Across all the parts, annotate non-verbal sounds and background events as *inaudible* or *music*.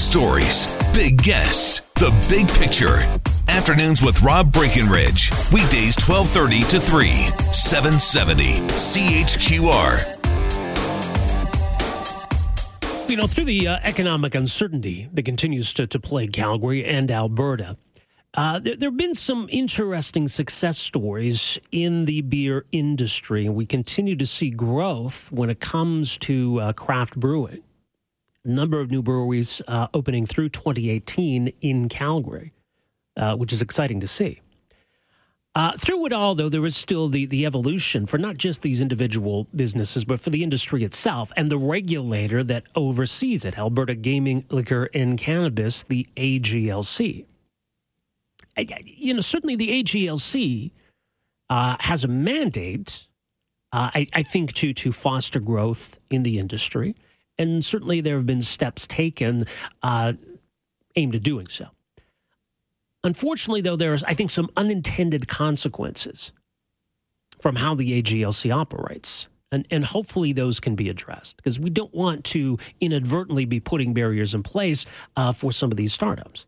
stories, big guests, the big picture. Afternoons with Rob Breckenridge. Weekdays 1230 to 3, 770 CHQR. You know, through the uh, economic uncertainty that continues to, to plague Calgary and Alberta, uh, there, there have been some interesting success stories in the beer industry, and we continue to see growth when it comes to uh, craft brewing. Number of new breweries uh, opening through 2018 in Calgary, uh, which is exciting to see. Uh, through it all, though, there is still the, the evolution for not just these individual businesses, but for the industry itself and the regulator that oversees it Alberta Gaming, Liquor, and Cannabis, the AGLC. You know, certainly the AGLC uh, has a mandate, uh, I, I think, to, to foster growth in the industry. And certainly there have been steps taken uh, aimed at doing so. Unfortunately, though, there's, I think, some unintended consequences from how the AGLC operates. And, and hopefully those can be addressed because we don't want to inadvertently be putting barriers in place uh, for some of these startups.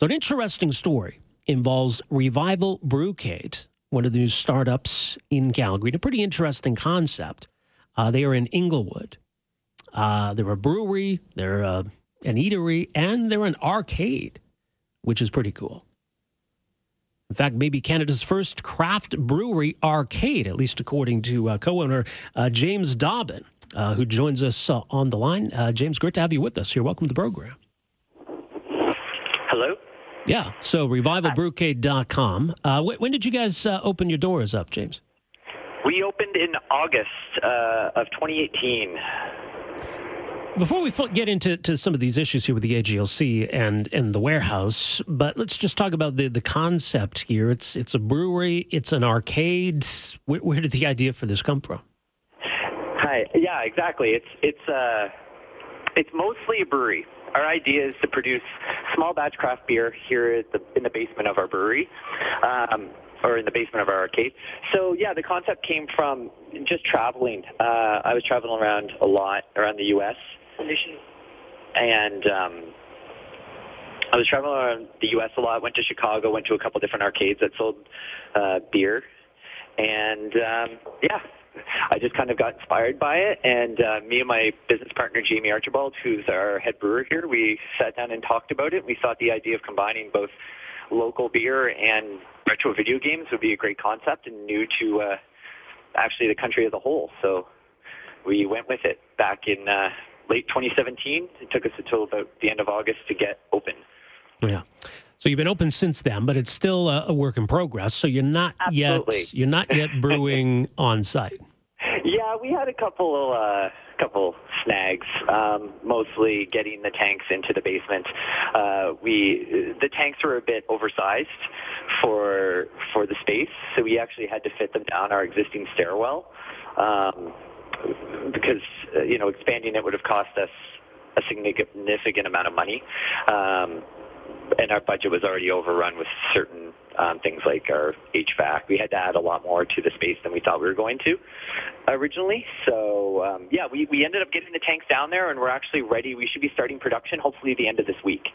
So, an interesting story involves Revival Brewcade, one of the new startups in Calgary. And A pretty interesting concept. Uh, they are in Inglewood. Uh, they're a brewery, they're uh, an eatery, and they're an arcade which is pretty cool. In fact, maybe Canada's first craft brewery arcade, at least according to uh, co owner uh, James Dobbin, uh, who joins us uh, on the line. Uh, James, great to have you with us here. Welcome to the program. Hello? Yeah, so revivalbrewcade.com. Uh, when did you guys open your doors up, James? We opened in August of 2018. Before we get into to some of these issues here with the AGLC and and the warehouse, but let's just talk about the the concept here. It's it's a brewery, it's an arcade. Where, where did the idea for this come from? Hi, yeah, exactly. It's it's uh, it's mostly a brewery. Our idea is to produce small batch craft beer here the, in the basement of our brewery. Um, or in the basement of our arcade. So yeah, the concept came from just traveling. Uh, I was traveling around a lot around the U.S. And um, I was traveling around the U.S. a lot. Went to Chicago. Went to a couple different arcades that sold uh, beer, and um, yeah, I just kind of got inspired by it. And uh, me and my business partner Jamie Archibald, who's our head brewer here, we sat down and talked about it. We thought the idea of combining both local beer and retro video games would be a great concept and new to uh, actually the country as a whole. So we went with it back in uh, late 2017. It took us until about the end of August to get open. Yeah. So you've been open since then, but it's still a, a work in progress. So you're not Absolutely. yet you're not yet brewing *laughs* on site. Yeah, we had a couple uh, couple snags. Um, mostly getting the tanks into the basement. Uh, we the tanks were a bit oversized for for the space, so we actually had to fit them down our existing stairwell. Um, because uh, you know expanding it would have cost us a significant amount of money, um, and our budget was already overrun with certain um, things like our HVAC. We had to add a lot more to the space than we thought we were going to originally. So um, yeah, we, we ended up getting the tanks down there, and we're actually ready. We should be starting production hopefully the end of this week.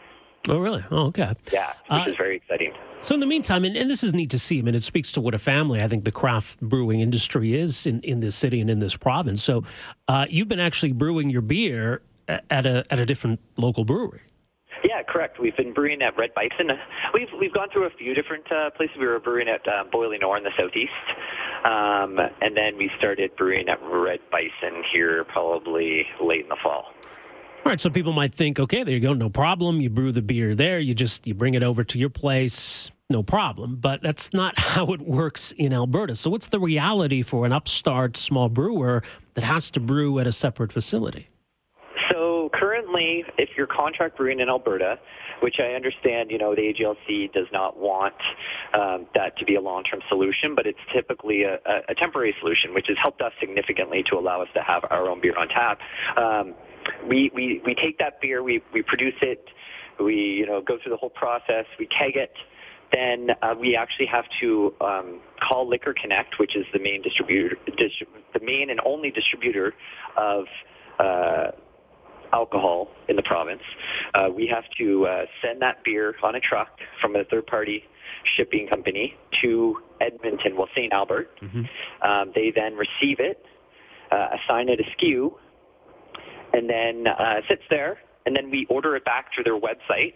Oh, really? Oh, okay. Yeah, which uh, is very exciting. So, in the meantime, and, and, this is neat to see, I mean, it speaks to what a family I think the craft brewing industry is in, in this city and in this province. So, uh, you've been actually brewing your beer at a, at a different local brewery. Yeah, correct. We've been brewing at Red Bison. We've we've gone through a few different uh, places. We were brewing at uh, Boiling Ore in the southeast, um, and then we started brewing at Red Bison here probably late in the fall. Right, so people might think, okay, there you go, no problem. You brew the beer there, you just you bring it over to your place, no problem. But that's not *laughs* how it works in Alberta. So what's the reality for an upstart small brewer that has to brew at a separate facility? So currently, if you're contract brewing in Alberta, which I understand, you know, the AGLC does not want um, that to be a long-term solution, but it's typically a, a, temporary solution, which has helped us significantly to allow us to have our own beer on tap. Um, we, we, we take that beer, we, we produce it, we you know go through the whole process, we keg it, then uh, we actually have to um, call Liquor Connect, which is the main distributor, distrib- the main and only distributor of uh, alcohol in the province, uh, we have to uh, send that beer on a truck from a third-party shipping company to Edmonton, well, St. Albert. Mm-hmm. Um, they then receive it, uh, assign it a SKU, and then uh, sits there, and then we order it back through their website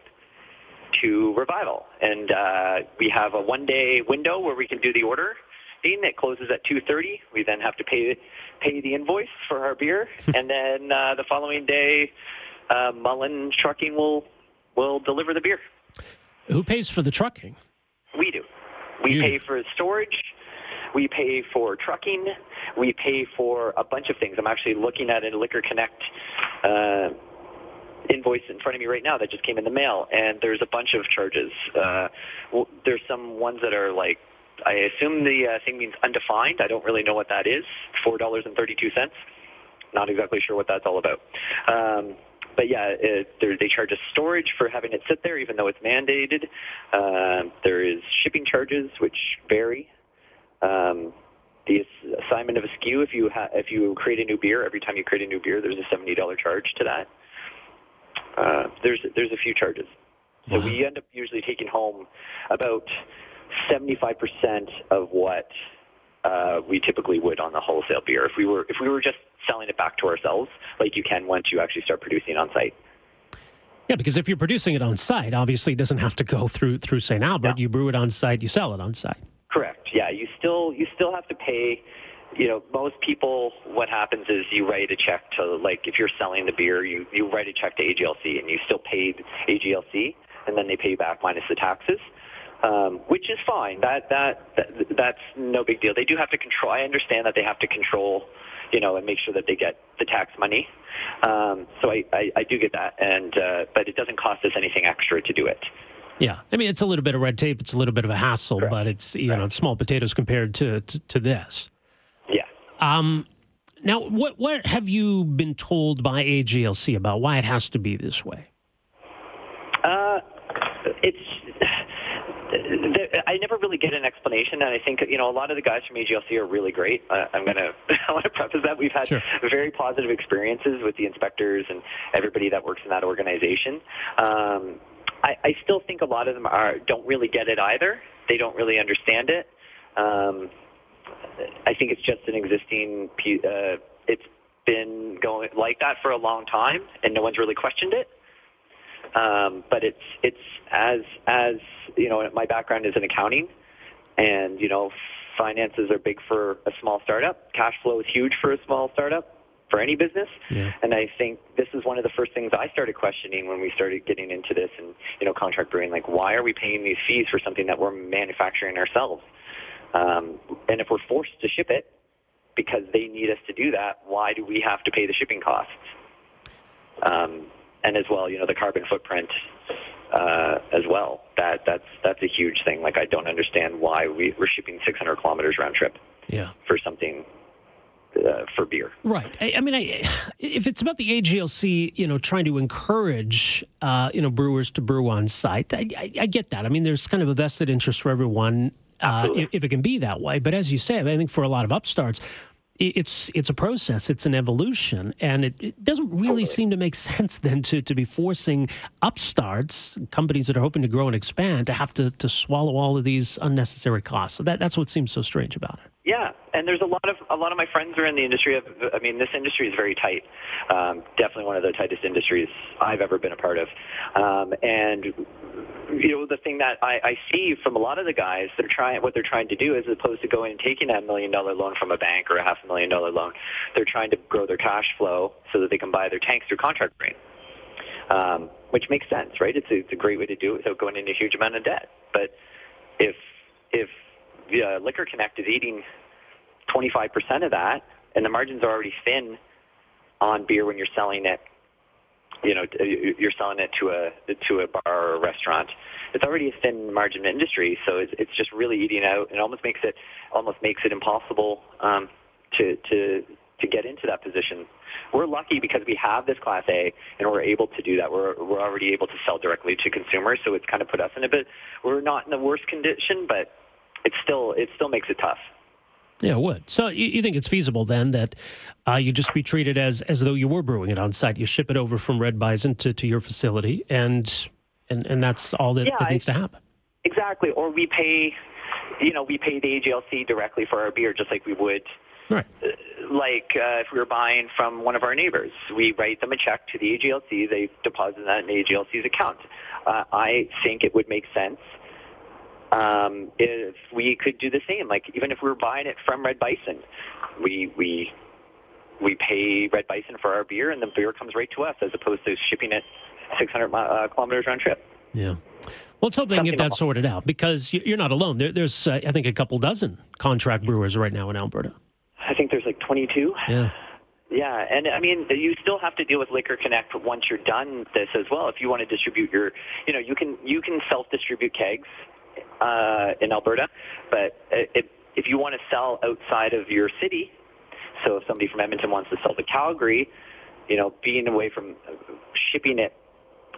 to Revival. And uh, we have a one-day window where we can do the order. Thing. It closes at 2.30. We then have to pay pay the invoice for our beer. *laughs* and then uh, the following day, uh, Mullen Trucking will will deliver the beer. Who pays for the trucking? We do. We you. pay for storage. We pay for trucking. We pay for a bunch of things. I'm actually looking at a Liquor Connect uh, invoice in front of me right now that just came in the mail, and there's a bunch of charges. Uh, well, there's some ones that are like, I assume the uh, thing means undefined. I don't really know what that is. Four dollars and thirty-two cents. Not exactly sure what that's all about. Um, but yeah, it, they charge us storage for having it sit there, even though it's mandated. Uh, there is shipping charges, which vary. Um, the assignment of a SKU, if you ha- if you create a new beer, every time you create a new beer, there's a seventy dollar charge to that. Uh, there's there's a few charges. So uh-huh. we end up usually taking home about 75% of what uh, we typically would on the wholesale beer if we were if we were just selling it back to ourselves, like you can once you actually start producing on site. Yeah, because if you're producing it on site, obviously it doesn't have to go through through St. Albert. You brew it on site, you sell it on site. Correct. Yeah, still you still have to pay you know, most people, what happens is you write a check to, like, if you're selling the beer, you, you write a check to AGLC and you still paid AGLC, and then they pay you back minus the taxes. Um, which is fine. That, that that that's no big deal. They do have to control. I understand that they have to control, you know, and make sure that they get the tax money. Um, so I, I, I do get that, and uh, but it doesn't cost us anything extra to do it. Yeah, I mean it's a little bit of red tape. It's a little bit of a hassle, Correct. but it's you know small potatoes compared to, to, to this. Yeah. Um, now, what what have you been told by AGLC about why it has to be this way? Uh, it's. I never really get an explanation, and I think you know a lot of the guys from AGLC are really great. Uh, I'm gonna *laughs* I want to preface that we've had sure. very positive experiences with the inspectors and everybody that works in that organization. Um, I, I still think a lot of them are don't really get it either. They don't really understand it. Um, I think it's just an existing. Uh, it's been going like that for a long time, and no one's really questioned it. Um, but it's it's as as you know, my background is in accounting, and you know, finances are big for a small startup. Cash flow is huge for a small startup for any business. Yeah. And I think this is one of the first things I started questioning when we started getting into this and, you know, contract brewing. Like, why are we paying these fees for something that we're manufacturing ourselves? Um, and if we're forced to ship it because they need us to do that, why do we have to pay the shipping costs? Um, and as well, you know, the carbon footprint uh, as well. That that's that's a huge thing. Like I don't understand why we, we're shipping 600 kilometers round trip. Yeah. For something uh, for beer. Right. I, I, mean, I, if it's about the AGLC, you know, trying to encourage, uh, you know, brewers to brew on site, I, I, I, get that. I mean, there's kind of a vested interest for everyone uh, if, if, it can be that way. But as you say, I think for a lot of upstarts, it's it's a process, it's an evolution, and it, it doesn't really seem to make *laughs* sense then to, to be forcing upstarts, companies that are hoping to grow and expand, to have to, to swallow all of these unnecessary costs. So that, that's what seems so strange about it. Yeah, and there's a lot of a lot of my friends are in the industry. Of, I mean, this industry is very tight. Um, definitely one of the tightest industries I've ever been a part of. Um, and you know, the thing that I, I see from a lot of the guys, they're trying what they're trying to do, as opposed to going and taking that million dollar loan from a bank or a half a million dollar loan, they're trying to grow their cash flow so that they can buy their tanks through contract brewing. Um, which makes sense, right? It's a, it's a great way to do it without going into a huge amount of debt. But if if the Liquor Connect is eating 25% of that, and the margins are already thin on beer when you're selling it. You know, you're selling it to a to a bar or a restaurant. It's already a thin margin industry, so it's, it's just really eating out. It almost makes it almost makes it impossible um, to to to get into that position. We're lucky because we have this Class A and we're able to do that. We're, we're already able to sell directly to consumers, so it's kind of put us in a bit, we're not in the worst condition, but it still it still makes it tough. Yeah, it would. So you, you think it's feasible then that uh, you just be treated as as though you were brewing it on site? You ship it over from Red Bison to, to your facility, and and and that's all that, Yeah, that needs I- to happen. Exactly. Or we pay, you know, we pay the AGLC directly for our beer, just like we would Right. like uh, if we were buying from one of our neighbors, we write them a check to the AGLC. They deposit that in the AGLC's account. Uh, I think it would make sense um, if we could do the same. Like even if we were buying it from Red Bison, we we we pay Red Bison for our beer, and the beer comes right to us, as opposed to shipping it 600 mi- uh, kilometers round trip. Yeah. Well, let's hope they can get that sorted out because you- you're not alone. There, there's, uh, I think, a couple dozen contract brewers right now in Alberta. I think there's like 22. Yeah. Yeah, and I mean, you still have to deal with Liquor Connect once you're done this as well. If you want to distribute your, you know, you can you can self-distribute kegs uh, in Alberta, but if if you want to sell outside of your city, so if somebody from Edmonton wants to sell to Calgary, you know, being away from shipping it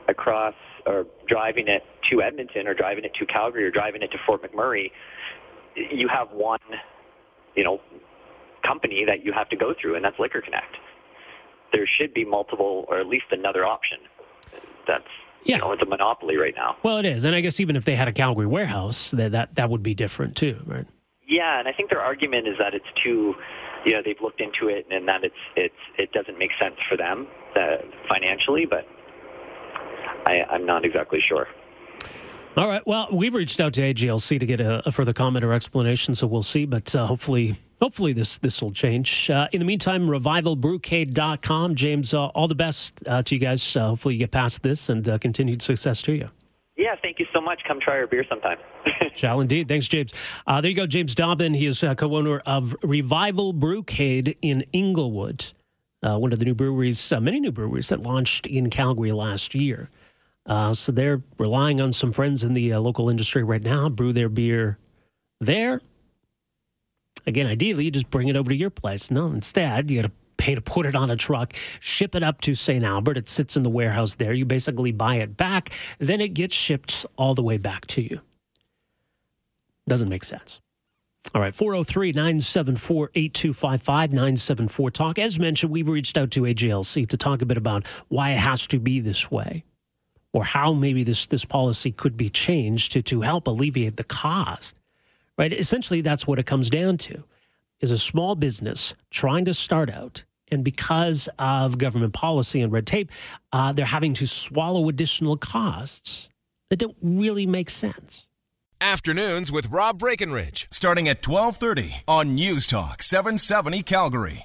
across or driving it to Edmonton or driving it to Calgary or driving it to Fort McMurray, you have one, you know, company that you have to go through, and that's Liquor Connect. There should be multiple, or at least another option. That's Yeah. you know, it's a monopoly right now. Well, it is, and I guess even if they had a Calgary warehouse, that that, that would be different too, right? Yeah, and I think their argument is that it's too, you know, they've looked into it and that it's it's it doesn't make sense for them uh, financially, but I, I'm not exactly sure. All right. Well, we've reached out to AGLC to get a, a further comment or explanation, so we'll see. But uh, hopefully, hopefully this this will change. Uh, in the meantime, revivalbrewcade.com. James, uh, all the best uh, to you guys. Uh, hopefully, you get past this and uh, continued success to you. Yeah, thank you so much. Come try our beer sometime. *laughs* Shall indeed. Thanks, James. Uh, there you go, James Dobbin. He is uh, co-owner of Revival Brewcade in Inglewood, uh, one of the new breweries, uh, many new breweries that launched in Calgary last year. Uh, so they're relying on some friends in the uh, local industry right now, brew their beer there. Again, ideally, you just bring it over to your place. No, instead, you got to pay to put it on a truck, ship it up to St. Albert. It sits in the warehouse there. You basically buy it back, then it gets shipped all the way back to you. Doesn't make sense. All right, 403 974 8255 974 Talk. As mentioned, we've reached out to AGLC to talk a bit about why it has to be this way or how maybe this, this policy could be changed to, to help alleviate the cost. Right? Essentially, that's what it comes down to is a small business trying to start out. And because of government policy and red tape, uh, they're having to swallow additional costs that don't really make sense. Afternoons with Rob Breckenridge, starting at 1230 on News Talk 770 Calgary.